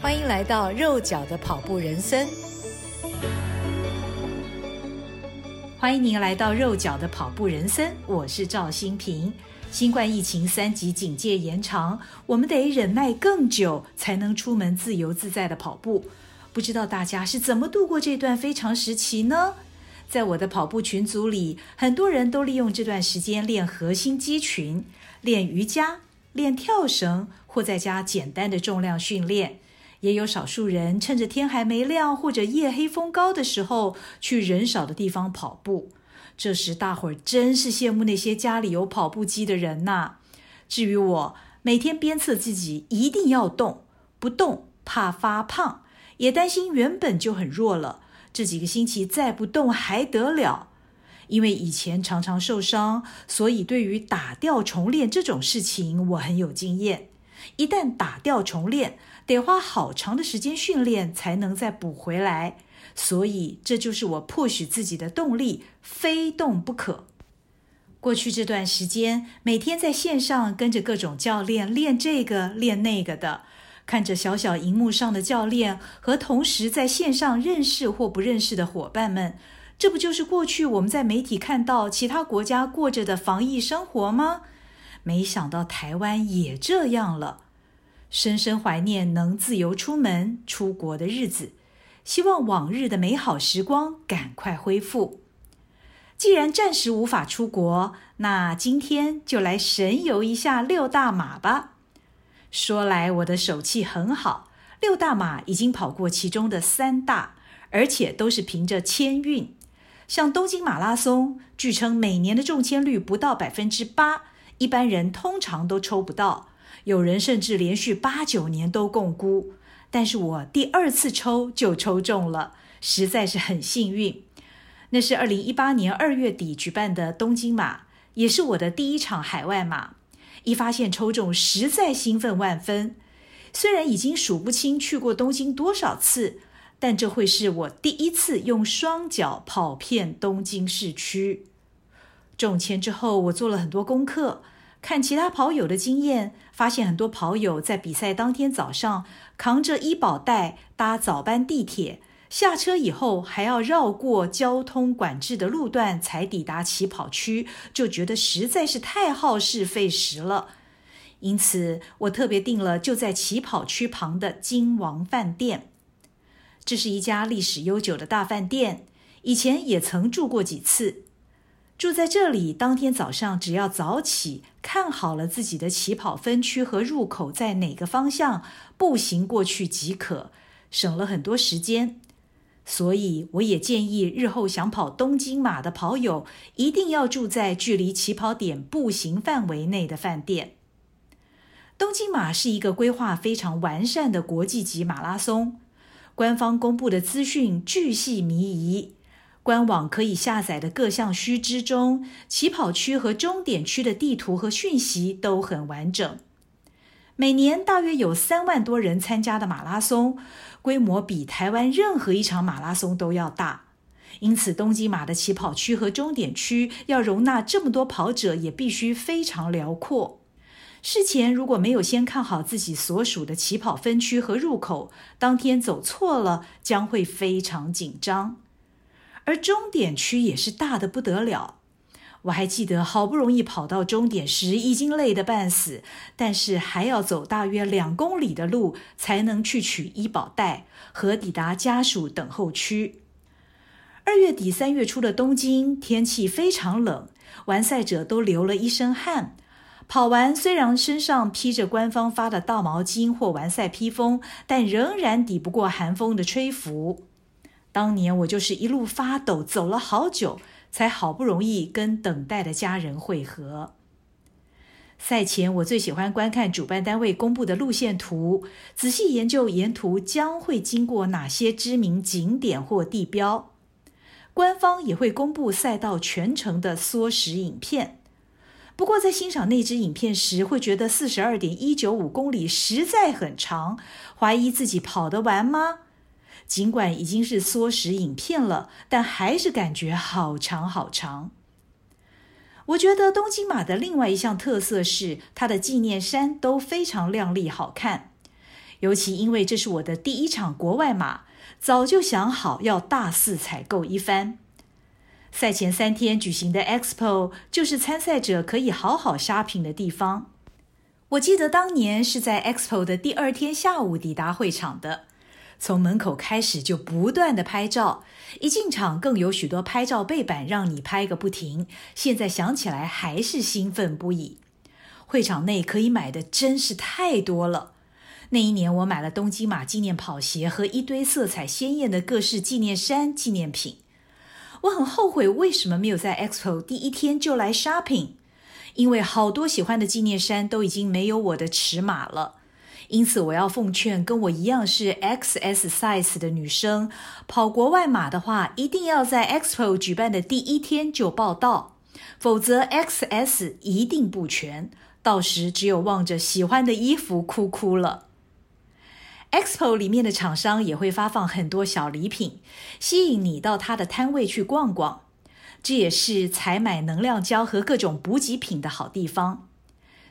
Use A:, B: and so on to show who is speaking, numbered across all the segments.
A: 欢迎来到肉脚的跑步人生。欢迎您来到肉脚的跑步人生，我是赵新平。新冠疫情三级警戒延长，我们得忍耐更久才能出门自由自在的跑步。不知道大家是怎么度过这段非常时期呢？在我的跑步群组里，很多人都利用这段时间练核心肌群、练瑜伽、练跳绳，或在家简单的重量训练。也有少数人趁着天还没亮或者夜黑风高的时候，去人少的地方跑步。这时大伙儿真是羡慕那些家里有跑步机的人呐。至于我，每天鞭策自己一定要动，不动怕发胖，也担心原本就很弱了，这几个星期再不动还得了。因为以前常常受伤，所以对于打掉重练这种事情，我很有经验。一旦打掉重练，得花好长的时间训练才能再补回来，所以这就是我迫使自己的动力，非动不可。过去这段时间，每天在线上跟着各种教练练这个练那个的，看着小小荧幕上的教练和同时在线上认识或不认识的伙伴们，这不就是过去我们在媒体看到其他国家过着的防疫生活吗？没想到台湾也这样了，深深怀念能自由出门出国的日子，希望往日的美好时光赶快恢复。既然暂时无法出国，那今天就来神游一下六大马吧。说来我的手气很好，六大马已经跑过其中的三大，而且都是凭着签运。像东京马拉松，据称每年的中签率不到百分之八。一般人通常都抽不到，有人甚至连续八九年都共估，但是我第二次抽就抽中了，实在是很幸运。那是二零一八年二月底举办的东京马，也是我的第一场海外马。一发现抽中，实在兴奋万分。虽然已经数不清去过东京多少次，但这会是我第一次用双脚跑遍东京市区。中签之后，我做了很多功课，看其他跑友的经验，发现很多跑友在比赛当天早上扛着医保袋搭早班地铁，下车以后还要绕过交通管制的路段才抵达起跑区，就觉得实在是太耗时费时了。因此，我特别订了就在起跑区旁的金王饭店，这是一家历史悠久的大饭店，以前也曾住过几次。住在这里，当天早上只要早起，看好了自己的起跑分区和入口在哪个方向，步行过去即可，省了很多时间。所以，我也建议日后想跑东京马的跑友，一定要住在距离起跑点步行范围内的饭店。东京马是一个规划非常完善的国际级马拉松，官方公布的资讯巨细靡遗。官网可以下载的各项须知中，起跑区和终点区的地图和讯息都很完整。每年大约有三万多人参加的马拉松，规模比台湾任何一场马拉松都要大。因此，东京马的起跑区和终点区要容纳这么多跑者，也必须非常辽阔。事前如果没有先看好自己所属的起跑分区和入口，当天走错了，将会非常紧张。而终点区也是大得不得了，我还记得好不容易跑到终点时，已经累得半死，但是还要走大约两公里的路才能去取医保袋和抵达家属等候区。二月底三月初的东京天气非常冷，完赛者都流了一身汗，跑完虽然身上披着官方发的大毛巾或完赛披风，但仍然抵不过寒风的吹拂。当年我就是一路发抖，走了好久，才好不容易跟等待的家人会合。赛前我最喜欢观看主办单位公布的路线图，仔细研究沿途将会经过哪些知名景点或地标。官方也会公布赛道全程的缩时影片。不过在欣赏那支影片时，会觉得四十二点一九五公里实在很长，怀疑自己跑得完吗？尽管已经是缩时影片了，但还是感觉好长好长。我觉得东京马的另外一项特色是，它的纪念衫都非常亮丽好看。尤其因为这是我的第一场国外马，早就想好要大肆采购一番。赛前三天举行的 Expo 就是参赛者可以好好 shopping 的地方。我记得当年是在 Expo 的第二天下午抵达会场的，从门口开始就不断的拍照，一进场更有许多拍照背板让你拍个不停。现在想起来还是兴奋不已。会场内可以买的真是太多了。那一年我买了东京马纪念跑鞋和一堆色彩鲜艳的各式纪念衫纪念品。我很后悔，为什么没有在 Expo 第一天就来 shopping？因为好多喜欢的纪念衫都已经没有我的尺码了。因此，我要奉劝跟我一样是 XS size 的女生，跑国外马的话，一定要在 Expo 举办的第一天就报到，否则 XS 一定不全，到时只有望着喜欢的衣服哭哭了。Expo 里面的厂商也会发放很多小礼品，吸引你到他的摊位去逛逛。这也是采买能量胶和各种补给品的好地方。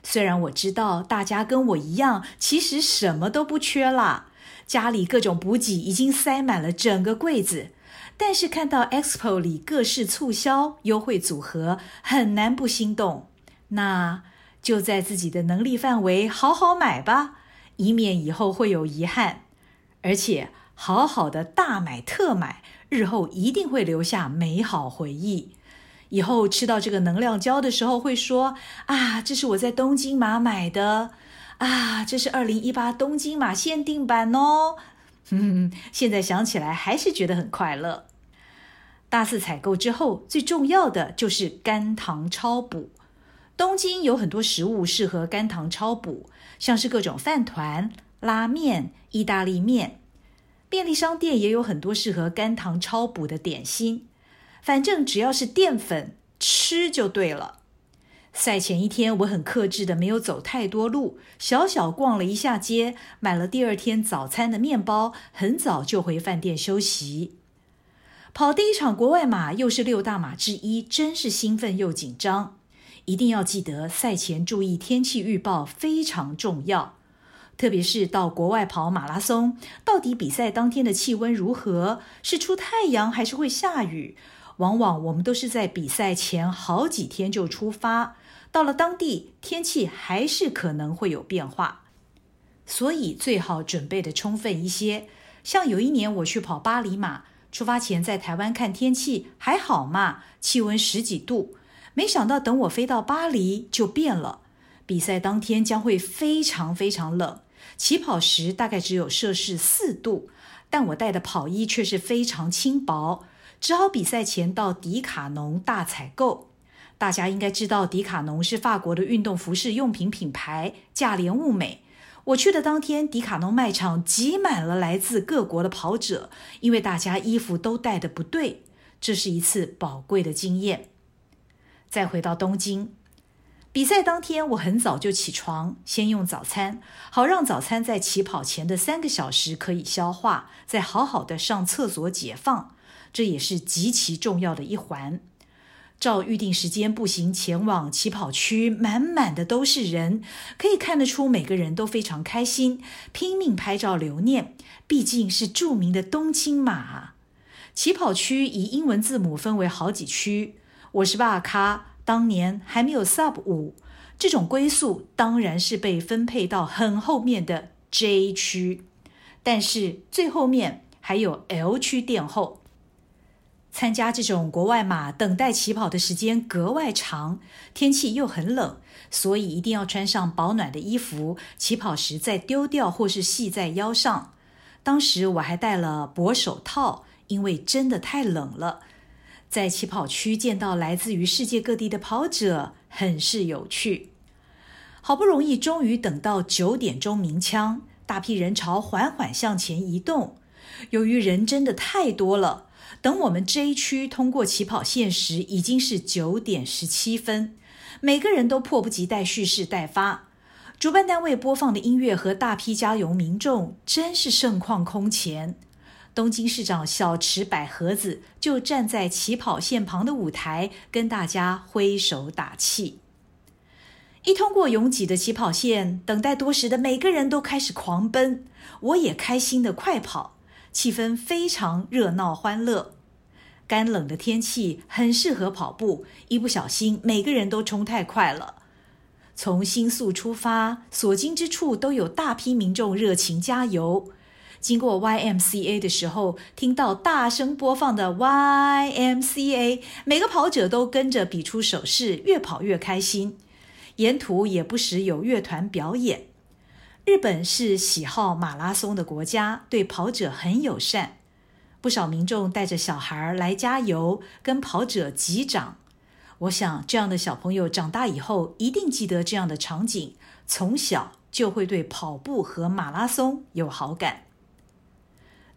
A: 虽然我知道大家跟我一样，其实什么都不缺啦，家里各种补给已经塞满了整个柜子，但是看到 Expo 里各式促销优惠组合，很难不心动。那就在自己的能力范围好好买吧。以免以后会有遗憾，而且好好的大买特买，日后一定会留下美好回忆。以后吃到这个能量胶的时候，会说：“啊，这是我在东京马买的，啊，这是二零一八东京马限定版哦。”嗯，现在想起来还是觉得很快乐。大肆采购之后，最重要的就是肝糖超补。东京有很多食物适合肝糖超补。像是各种饭团、拉面、意大利面，便利商店也有很多适合肝糖超补的点心。反正只要是淀粉，吃就对了。赛前一天，我很克制的没有走太多路，小小逛了一下街，买了第二天早餐的面包，很早就回饭店休息。跑第一场国外马，又是六大马之一，真是兴奋又紧张。一定要记得赛前注意天气预报非常重要，特别是到国外跑马拉松，到底比赛当天的气温如何？是出太阳还是会下雨？往往我们都是在比赛前好几天就出发，到了当地天气还是可能会有变化，所以最好准备的充分一些。像有一年我去跑巴黎马，出发前在台湾看天气还好嘛，气温十几度。没想到，等我飞到巴黎就变了。比赛当天将会非常非常冷，起跑时大概只有摄氏四度，但我带的跑衣却是非常轻薄，只好比赛前到迪卡侬大采购。大家应该知道，迪卡侬是法国的运动服饰用品品牌，价廉物美。我去的当天，迪卡侬卖场挤满了来自各国的跑者，因为大家衣服都带的不对。这是一次宝贵的经验。再回到东京，比赛当天，我很早就起床，先用早餐，好让早餐在起跑前的三个小时可以消化，再好好的上厕所解放，这也是极其重要的一环。照预定时间步行前往起跑区，满满的都是人，可以看得出每个人都非常开心，拼命拍照留念，毕竟是著名的东京马。起跑区以英文字母分为好几区。我是巴卡，当年还没有 Sub 五，这种龟速当然是被分配到很后面的 J 区，但是最后面还有 L 区垫后。参加这种国外马，等待起跑的时间格外长，天气又很冷，所以一定要穿上保暖的衣服，起跑时再丢掉或是系在腰上。当时我还戴了薄手套，因为真的太冷了。在起跑区见到来自于世界各地的跑者，很是有趣。好不容易，终于等到九点钟鸣枪，大批人潮缓缓向前移动。由于人真的太多了，等我们这一区通过起跑线时，已经是九点十七分。每个人都迫不及待蓄势待发。主办单位播放的音乐和大批加油民众，真是盛况空前。东京市长小池百合子就站在起跑线旁的舞台，跟大家挥手打气。一通过拥挤的起跑线，等待多时的每个人都开始狂奔，我也开心的快跑，气氛非常热闹欢乐。干冷的天气很适合跑步，一不小心每个人都冲太快了。从新宿出发，所经之处都有大批民众热情加油。经过 YMCA 的时候，听到大声播放的 YMCA，每个跑者都跟着比出手势，越跑越开心。沿途也不时有乐团表演。日本是喜好马拉松的国家，对跑者很友善。不少民众带着小孩来加油，跟跑者击掌。我想，这样的小朋友长大以后一定记得这样的场景，从小就会对跑步和马拉松有好感。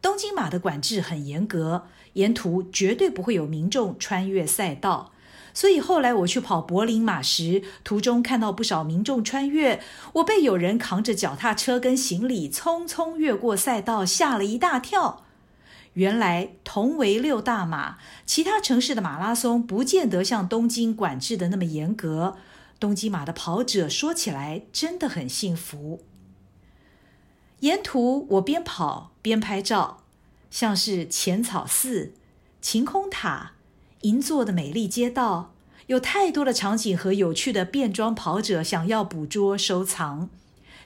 A: 东京马的管制很严格，沿途绝对不会有民众穿越赛道。所以后来我去跑柏林马时，途中看到不少民众穿越，我被有人扛着脚踏车跟行李匆匆越过赛道，吓了一大跳。原来同为六大马，其他城市的马拉松不见得像东京管制的那么严格。东京马的跑者说起来真的很幸福。沿途我边跑边拍照，像是浅草寺、晴空塔。银座的美丽街道，有太多的场景和有趣的变装跑者想要捕捉收藏。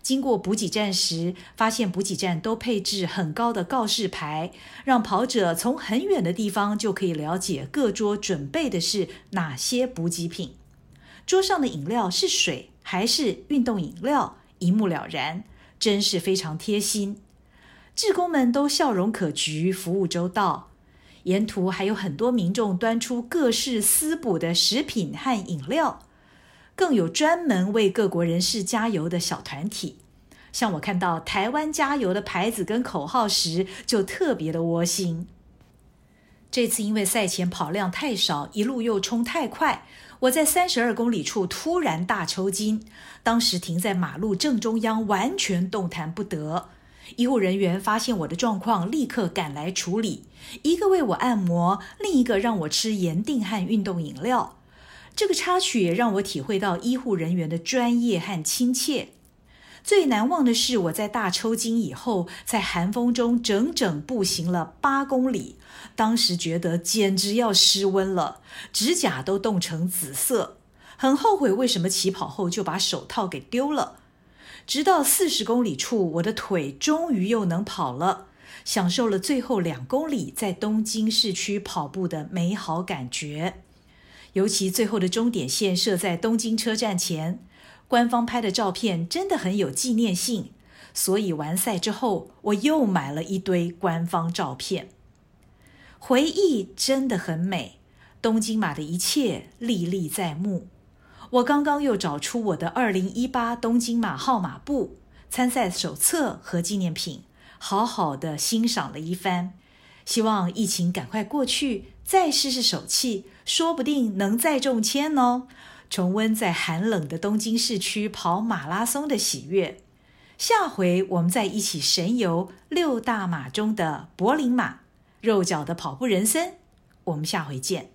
A: 经过补给站时，发现补给站都配置很高的告示牌，让跑者从很远的地方就可以了解各桌准备的是哪些补给品。桌上的饮料是水还是运动饮料，一目了然，真是非常贴心。志工们都笑容可掬，服务周到。沿途还有很多民众端出各式私补的食品和饮料，更有专门为各国人士加油的小团体。像我看到台湾加油的牌子跟口号时，就特别的窝心。这次因为赛前跑量太少，一路又冲太快，我在三十二公里处突然大抽筋，当时停在马路正中央，完全动弹不得。医护人员发现我的状况，立刻赶来处理。一个为我按摩，另一个让我吃盐定和运动饮料。这个插曲也让我体会到医护人员的专业和亲切。最难忘的是，我在大抽筋以后，在寒风中整整步行了八公里，当时觉得简直要失温了，指甲都冻成紫色，很后悔为什么起跑后就把手套给丢了。直到四十公里处，我的腿终于又能跑了，享受了最后两公里在东京市区跑步的美好感觉。尤其最后的终点线设在东京车站前，官方拍的照片真的很有纪念性，所以完赛之后，我又买了一堆官方照片。回忆真的很美，东京马的一切历历在目。我刚刚又找出我的二零一八东京马号码布、参赛手册和纪念品，好好的欣赏了一番。希望疫情赶快过去，再试试手气，说不定能再中签哦！重温在寒冷的东京市区跑马拉松的喜悦。下回我们再一起神游六大马中的柏林马，肉脚的跑步人生。我们下回见。